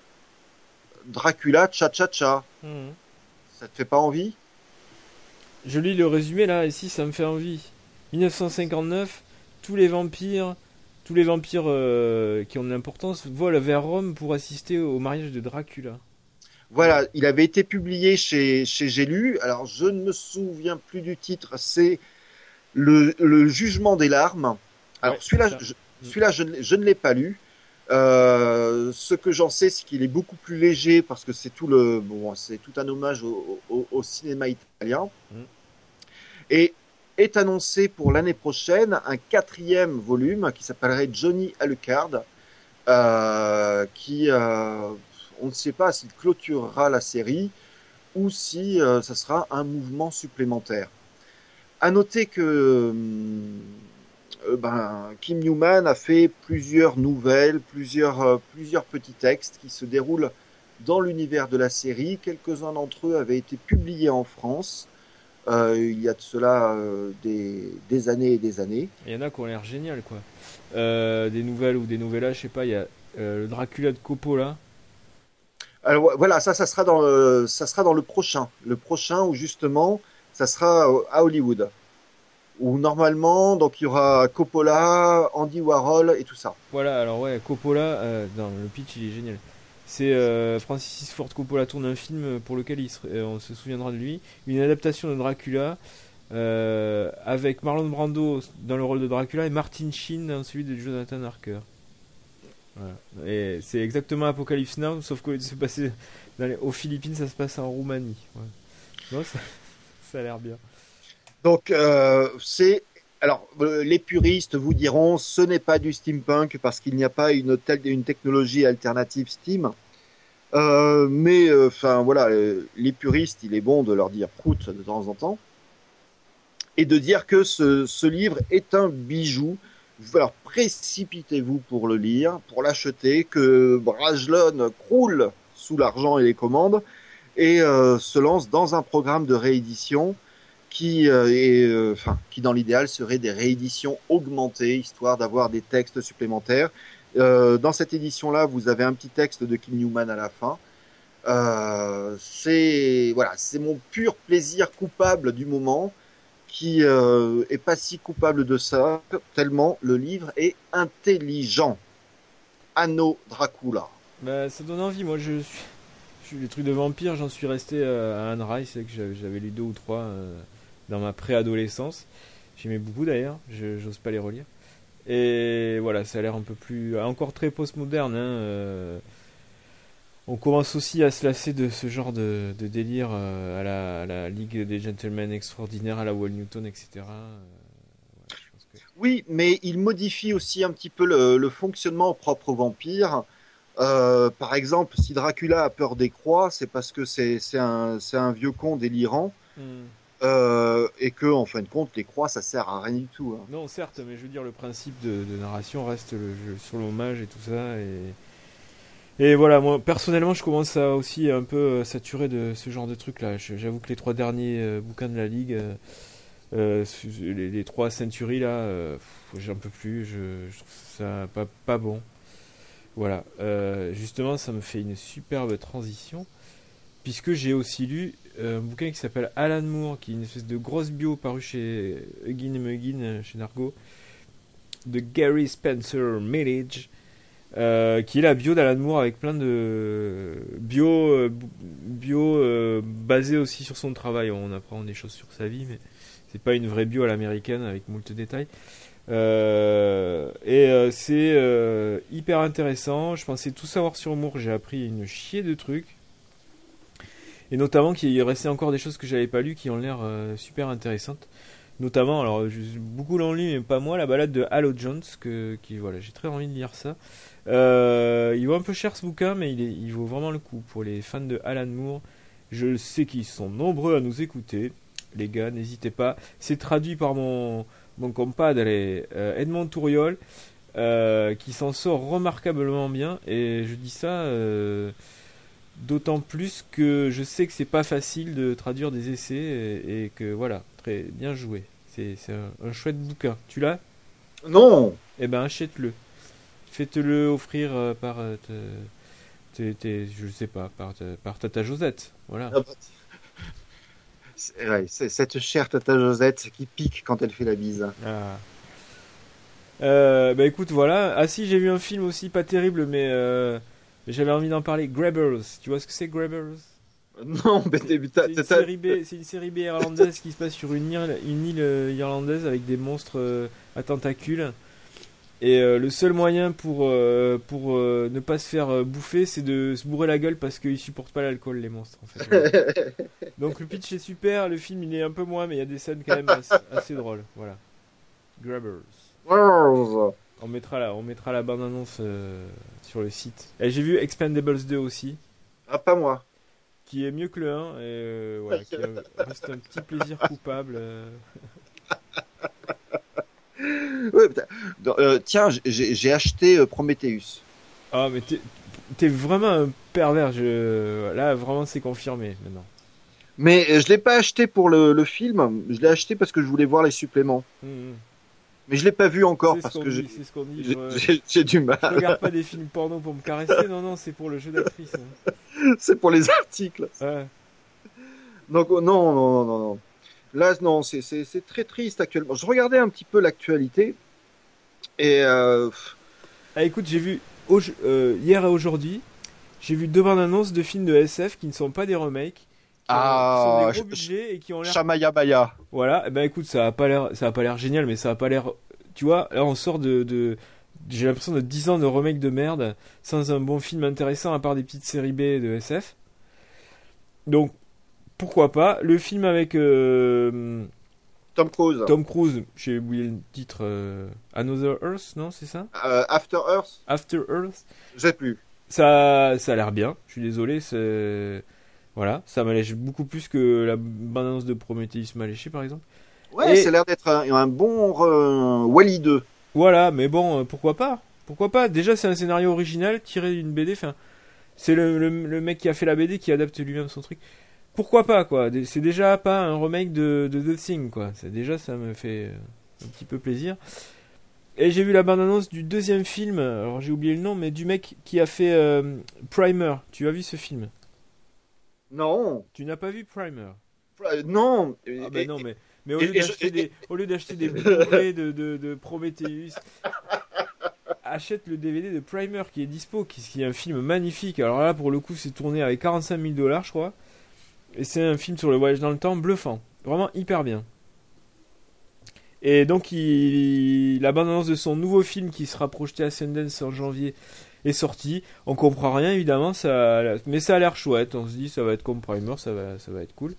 Speaker 2: Dracula Cha-Cha-Cha. Mhm. Ça te fait pas envie?
Speaker 1: Je lis le résumé là, et si ça me fait envie. 1959, tous les vampires, tous les vampires euh, qui ont de l'importance volent vers Rome pour assister au mariage de Dracula.
Speaker 2: Voilà, il avait été publié chez, chez J'ai lu. Alors, je ne me souviens plus du titre. C'est le, le Jugement des larmes. Alors, celui-là, je, celui-là, je, je ne l'ai pas lu. Euh, ce que j'en sais, c'est qu'il est beaucoup plus léger parce que c'est tout le, bon, c'est tout un hommage au, au, au cinéma italien. Mm. Et est annoncé pour l'année prochaine un quatrième volume qui s'appellerait Johnny Alucard, euh, qui, euh, on ne sait pas s'il clôturera la série ou si euh, ça sera un mouvement supplémentaire. À noter que euh, ben, Kim Newman a fait plusieurs nouvelles, plusieurs, euh, plusieurs petits textes qui se déroulent dans l'univers de la série. Quelques-uns d'entre eux avaient été publiés en France. Il y a de cela des, années et des années.
Speaker 1: Il y en a qui ont l'air génial, quoi. des nouvelles ou des novellas, je sais pas, il y a le Dracula de Coppola,
Speaker 2: alors voilà, ça, ça sera dans le, ça sera dans le prochain, le prochain où justement, ça sera à Hollywood, où normalement, donc il y aura Coppola, Andy Warhol et tout ça.
Speaker 1: Voilà, alors ouais, Coppola, euh, le pitch il est génial. C'est euh, Francis Ford Coppola tourne un film pour lequel euh, on se souviendra de lui, une adaptation de Dracula. avec Marlon Brando dans le rôle de Dracula et Martin Sheen dans celui de Jonathan Harker. Et c'est exactement Apocalypse Now, sauf que se passer aux Philippines, ça se passe en Roumanie. [laughs] ça, a l'air bien.
Speaker 2: Donc, euh, c'est alors, euh, les puristes vous diront, ce n'est pas du steampunk parce qu'il n'y a pas une telle une technologie alternative Steam. Euh, mais euh, enfin voilà, les puristes, il est bon de leur dire prout de temps en temps et de dire que ce, ce livre est un bijou. Alors précipitez-vous pour le lire, pour l'acheter, que Brajlon croule sous l'argent et les commandes et se lance dans un programme de réédition qui, euh, euh, enfin, qui dans l'idéal serait des rééditions augmentées, histoire d'avoir des textes supplémentaires. Euh, dans cette édition-là, vous avez un petit texte de Kim Newman à la fin. c'est voilà, c'est mon pur plaisir coupable du moment, qui est pas si coupable de ça, tellement le livre est intelligent. Anno Dracula.
Speaker 1: Bah, ça donne envie. Moi, je suis, les trucs de vampire, j'en suis resté à Anne Rice, que j'avais lu deux ou trois dans ma préadolescence. J'aimais beaucoup d'ailleurs, j'ose pas les relire. Et voilà, ça a l'air un peu plus. encore très postmoderne. Hein, euh. on commence aussi à se lasser de ce genre de, délire euh, à, la, Ligue des Gentlemen Extraordinaires, à la Wall Newton, etc. Euh,
Speaker 2: oui, mais il modifie aussi un petit peu le, fonctionnement propre aux vampires. par exemple, si Dracula a peur des croix, c'est parce que c'est un, un, vieux con délirant. Hmm. Euh, et que en fin de compte les croix ça sert à rien du tout. Hein.
Speaker 1: Non certes mais je veux dire le principe de, narration reste sur l'hommage et tout ça et voilà moi personnellement je commence à aussi un peu euh, saturer de ce genre de trucs là. J'avoue que les trois derniers euh, bouquins de la ligue, les, trois centuries là, j'en peux plus. Je, je, trouve ça pas pas bon. Voilà justement ça me fait une superbe transition puisque j'ai aussi lu un bouquin qui s'appelle Alan Moore, qui est une espèce de grosse bio parue chez Huggin et Muggin, euh, chez Nargo, de Gary Spencer Millage, euh, qui est la bio d'Alan Moore avec plein de bio, euh, bio basé aussi sur son travail. On apprend des choses sur sa vie, mais c'est pas une vraie bio à l'américaine avec moult détails. et c'est hyper intéressant. Je pensais tout savoir sur Moore, j'ai appris une chier de trucs et notamment qu'il restait encore des choses que j'avais pas lues qui ont l'air euh, super intéressantes. Notamment, alors beaucoup l'ont lu, mais pas moi, la balade de Halo Jones, que voilà, j'ai très envie de lire ça. Euh, il vaut un peu cher ce bouquin, mais il, vaut vraiment le coup pour les fans de Alan Moore. Je sais qu'ils sont nombreux à nous écouter, les gars, n'hésitez pas. C'est traduit par mon mon compadre euh, Edmond Touriol, qui s'en sort remarquablement bien. Et je dis ça D'autant plus que je sais que c'est pas facile de traduire des essais et, que voilà, très bien joué. C'est un, chouette bouquin. Tu l'as?
Speaker 2: Non
Speaker 1: Eh ben achète-le. Faites-le offrir euh, par euh, je sais pas, par, par Tata Josette. Voilà. Ah
Speaker 2: bah, cette chère Tata Josette qui pique quand elle fait la bise. Ah.
Speaker 1: Euh, bah écoute, voilà. Ah si, j'ai vu un film aussi pas terrible, mais j'avais envie d'en parler. Grabbers, tu vois ce que c'est Grabbers
Speaker 2: Non, mais c'est
Speaker 1: une, série B, une série B irlandaise qui se passe sur une île, une île euh, irlandaise avec des monstres euh, à tentacules. Et euh, le seul moyen pour, pour ne pas se faire bouffer, c'est de se bourrer la gueule parce qu'ils supportent pas l'alcool, les monstres. En fait, [laughs] Donc le pitch est super, le film il est un peu moins, mais il y a des scènes quand même assez, [laughs] drôles. Voilà. Grabbers. On mettra la, on mettra la bande-annonce sur le site. Et j'ai vu Expendables 2 aussi.
Speaker 2: Ah, pas moi.
Speaker 1: Qui est mieux que le 1 et euh, voilà, qui [laughs] reste un petit plaisir coupable. Euh.
Speaker 2: Euh, tiens, j'ai acheté Prometheus.
Speaker 1: Ah, mais t'es vraiment un pervers. Je... Là, vraiment, c'est confirmé maintenant.
Speaker 2: Mais je l'ai pas acheté pour le, film. Je l'ai acheté parce que je voulais voir les suppléments. Hum, hum. Mais je l'ai pas vu encore parce que j'ai j'ai du mal.
Speaker 1: Je regarde pas des films porno pour me caresser, non non, c'est pour le jeu d'actrice. Hein. [laughs]
Speaker 2: c'est pour les articles. Ouais. Donc oh, non non non non. Là non, c'est c'est très triste actuellement. Je regardais un petit peu l'actualité et euh...
Speaker 1: ah écoute, j'ai vu euh, hier et aujourd'hui, j'ai vu deux bandes annonces de films de SF qui ne sont pas des remakes
Speaker 2: ah,
Speaker 1: des gros budgets et qui ont l'air.
Speaker 2: Chamaya Baya.
Speaker 1: Voilà, et ben écoute, ça a pas l'air, ça a pas l'air génial, mais ça a pas l'air. Tu vois, là on sort de, de... j'ai l'impression de 10 ans de remake de merde, sans un bon film intéressant à part des petites séries B de SF. Donc, pourquoi pas. Le film avec. Euh,
Speaker 2: Tom Cruise.
Speaker 1: Tom Cruise, j'ai oublié le titre. euh, Another Earth, non, c'est ça?
Speaker 2: Euh, After Earth,
Speaker 1: After Earth.
Speaker 2: je sais plus.
Speaker 1: Ça, ça a l'air bien. Je suis désolé, c'est voilà, ça m'allège beaucoup plus que la bande-annonce de Prometheus m'a léché, par exemple.
Speaker 2: Ouais,
Speaker 1: Et-
Speaker 2: ça a l'air d'être un, un bon euh, Wally 2.
Speaker 1: Voilà, mais bon, euh, pourquoi pas? Pourquoi pas? Déjà, c'est un scénario original tiré d'une BD. Enfin, c'est le, le, le mec qui a fait la BD qui adapte lui-même son truc. Pourquoi pas, quoi? C'est déjà pas un remake de, de The Thing, quoi. C'est déjà, ça me fait euh, un petit peu plaisir. Et j'ai vu la bande-annonce du deuxième film. Alors, j'ai oublié le nom, mais du mec qui a fait euh, Primer. Tu as vu ce film?
Speaker 2: Non,
Speaker 1: Tu n'as pas vu Primer
Speaker 2: Euh, non.
Speaker 1: Ah bah
Speaker 2: Et-
Speaker 1: non, mais, mais au lieu d'acheter
Speaker 2: et-
Speaker 1: des, au lieu d'acheter des [laughs] Blu-ray de, de, de Prometheus, [laughs] achète le DVD de Primer qui est dispo, qui, qui est un film magnifique. Alors là, pour le coup, c'est tourné avec 45 000 dollars, je crois. Et c'est un film sur le voyage dans le temps, bluffant. Vraiment hyper bien. Et donc, il, la bande-annonce de son nouveau film qui sera projeté à Sundance en janvier est sortie. On comprend rien, évidemment, ça, mais ça a l'air chouette. On se dit, ça va être comme Primer, ça va, ça va être cool.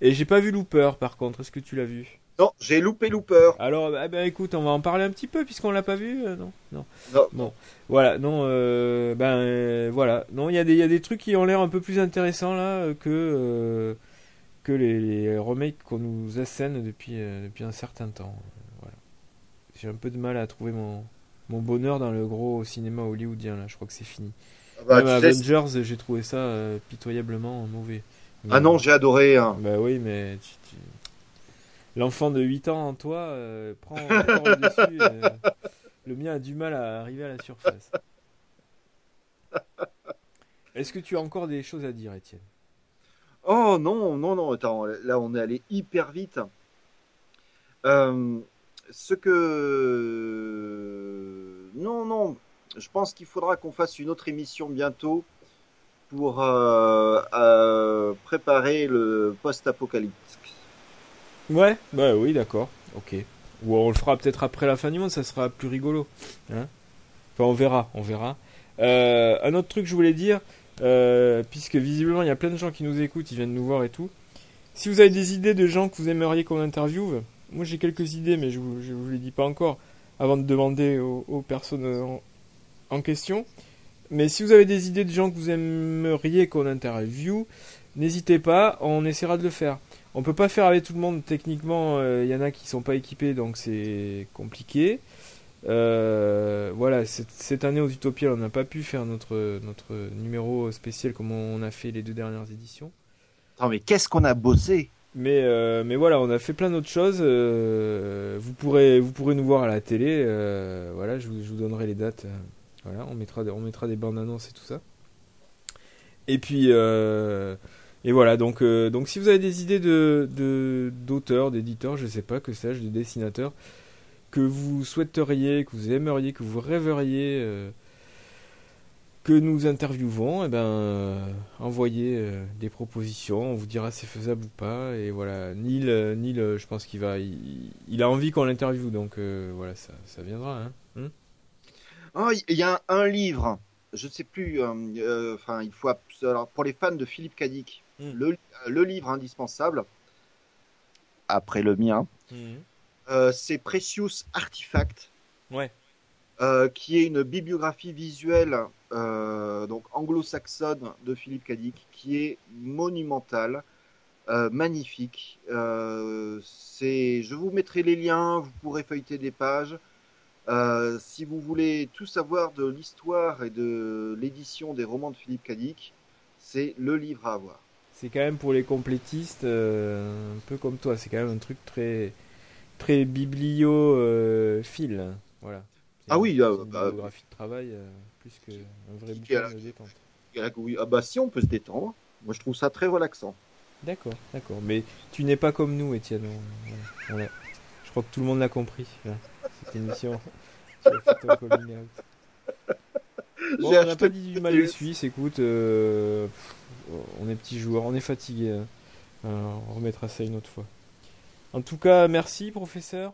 Speaker 1: Et j'ai pas vu Looper par contre, est-ce que tu l'as vu?
Speaker 2: Non, j'ai loupé Looper.
Speaker 1: Alors, ah ben écoute, on va en parler un petit peu puisqu'on l'a pas vu, euh, non? Non.
Speaker 2: Non.
Speaker 1: Bon, voilà, non, euh, ben euh, voilà, non, il y a des, il y a des trucs qui ont l'air un peu plus intéressants là que que les, les remakes qu'on nous assène depuis depuis un certain temps. Voilà, j'ai un peu de mal à trouver mon mon bonheur dans le gros cinéma hollywoodien là. Je crois que c'est fini.
Speaker 2: Ah bah,
Speaker 1: Même
Speaker 2: tu sais,
Speaker 1: Avengers, j'ai trouvé ça euh, pitoyablement mauvais.
Speaker 2: Ah non, j'ai adoré. hein.
Speaker 1: Bah oui, mais tu- tu- l'enfant de 8 ans en toi euh, prend [laughs] le dessus. euh, le mien a du mal à arriver à la surface. Est-ce que tu as encore des choses à dire, Étienne?
Speaker 2: Oh non, non, non, attends, là on est allé hyper vite. Euh, ce que... Non, non, je pense qu'il faudra qu'on fasse une autre émission bientôt pour euh, euh, préparer le post-apocalypse.
Speaker 1: Ouais, bah oui, d'accord, ok. Ou on le fera peut-être après la fin du monde, ça sera plus rigolo. Hein enfin, on verra, on verra. Euh, un autre truc je voulais dire, puisque visiblement il y a plein de gens qui nous écoutent, ils viennent nous voir et tout. Si vous avez des idées de gens que vous aimeriez qu'on interviewe, moi j'ai quelques idées, mais je vous, je vous les dis pas encore, avant de demander aux, personnes en, question. Mais si vous avez des idées de gens que vous aimeriez qu'on interviewe, n'hésitez pas, on essaiera de le faire. On peut pas faire avec tout le monde techniquement, il y en a qui sont pas équipés donc c'est compliqué. Euh, voilà, cette, année aux Utopiales on n'a pas pu faire notre, notre numéro spécial comme on a fait les deux dernières éditions.
Speaker 2: Attends, mais qu'est-ce qu'on a bossé?
Speaker 1: Mais, euh, mais voilà, on a fait plein d'autres choses. euh, vous, pourrez, nous voir à la télé. euh, voilà, je vous, donnerai les dates. voilà, on mettra, des- bandes annonces et tout ça. Et puis, et voilà, donc, donc si vous avez des idées de, d'auteurs, d'éditeurs, je sais pas, que sais-je, de dessinateurs, que vous souhaiteriez, que vous aimeriez, que vous rêveriez que nous interviewons, eh ben, euh, envoyez euh, des propositions, on vous dira si c'est faisable ou pas. Et voilà, Neil, euh, Neil euh, je pense qu'il va, il, il a envie qu'on l'interviewe, donc voilà, ça, ça viendra. Hein. Hmm
Speaker 2: Oh, il y a un livre, je sais plus, enfin, il faut, alors, pour les fans de Philippe Cadic,
Speaker 1: Mm.
Speaker 2: le, le livre indispensable, après le mien, euh, c'est Precious Artifact,
Speaker 1: Ouais.
Speaker 2: qui est une bibliographie visuelle euh, donc anglo-saxonne de Philippe Cadic, qui est monumentale, euh, magnifique. Euh, c'est, je vous mettrai les liens, vous pourrez feuilleter des pages. Si vous voulez tout savoir de l'histoire et de l'édition des romans de Philippe Cadic, c'est le livre à avoir.
Speaker 1: C'est quand même pour les complétistes, un peu comme toi, c'est quand même un truc très, très bibliophile. hein. voilà.
Speaker 2: Ah
Speaker 1: une-
Speaker 2: oui, euh,
Speaker 1: une
Speaker 2: bah,
Speaker 1: biographie de travail plus qu'un vrai
Speaker 2: Qui
Speaker 1: bouquin de détente.
Speaker 2: Ah oui, ah bah si on peut se détendre. Moi je trouve ça très relaxant.
Speaker 1: D'accord, d'accord. Mais tu n'es pas comme nous, Étienne. On- voilà, voilà. Je crois que tout le monde l'a compris. là, cette émission. [laughs] Bon,
Speaker 2: J'ai
Speaker 1: on n'a pas dit du mal
Speaker 2: des-
Speaker 1: Suisses. Écoute, euh, on est petits joueurs, on est fatigués. hein. Euh, on remettra ça une autre fois. En tout cas, merci, professeur.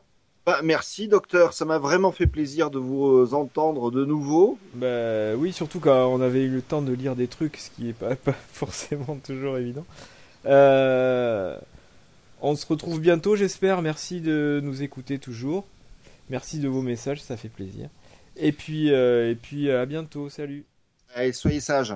Speaker 2: Bah, merci docteur, ça m'a vraiment fait plaisir de vous euh, entendre de nouveau.
Speaker 1: Bah oui, surtout quand on avait eu le temps de lire des trucs, ce qui est pas, [laughs] pas forcément toujours évident. Euh, On se retrouve bientôt, j'espère. Merci de nous écouter toujours. Merci de vos messages, ça fait plaisir. Et puis, et puis à bientôt. Salut.
Speaker 2: Allez, soyez sages.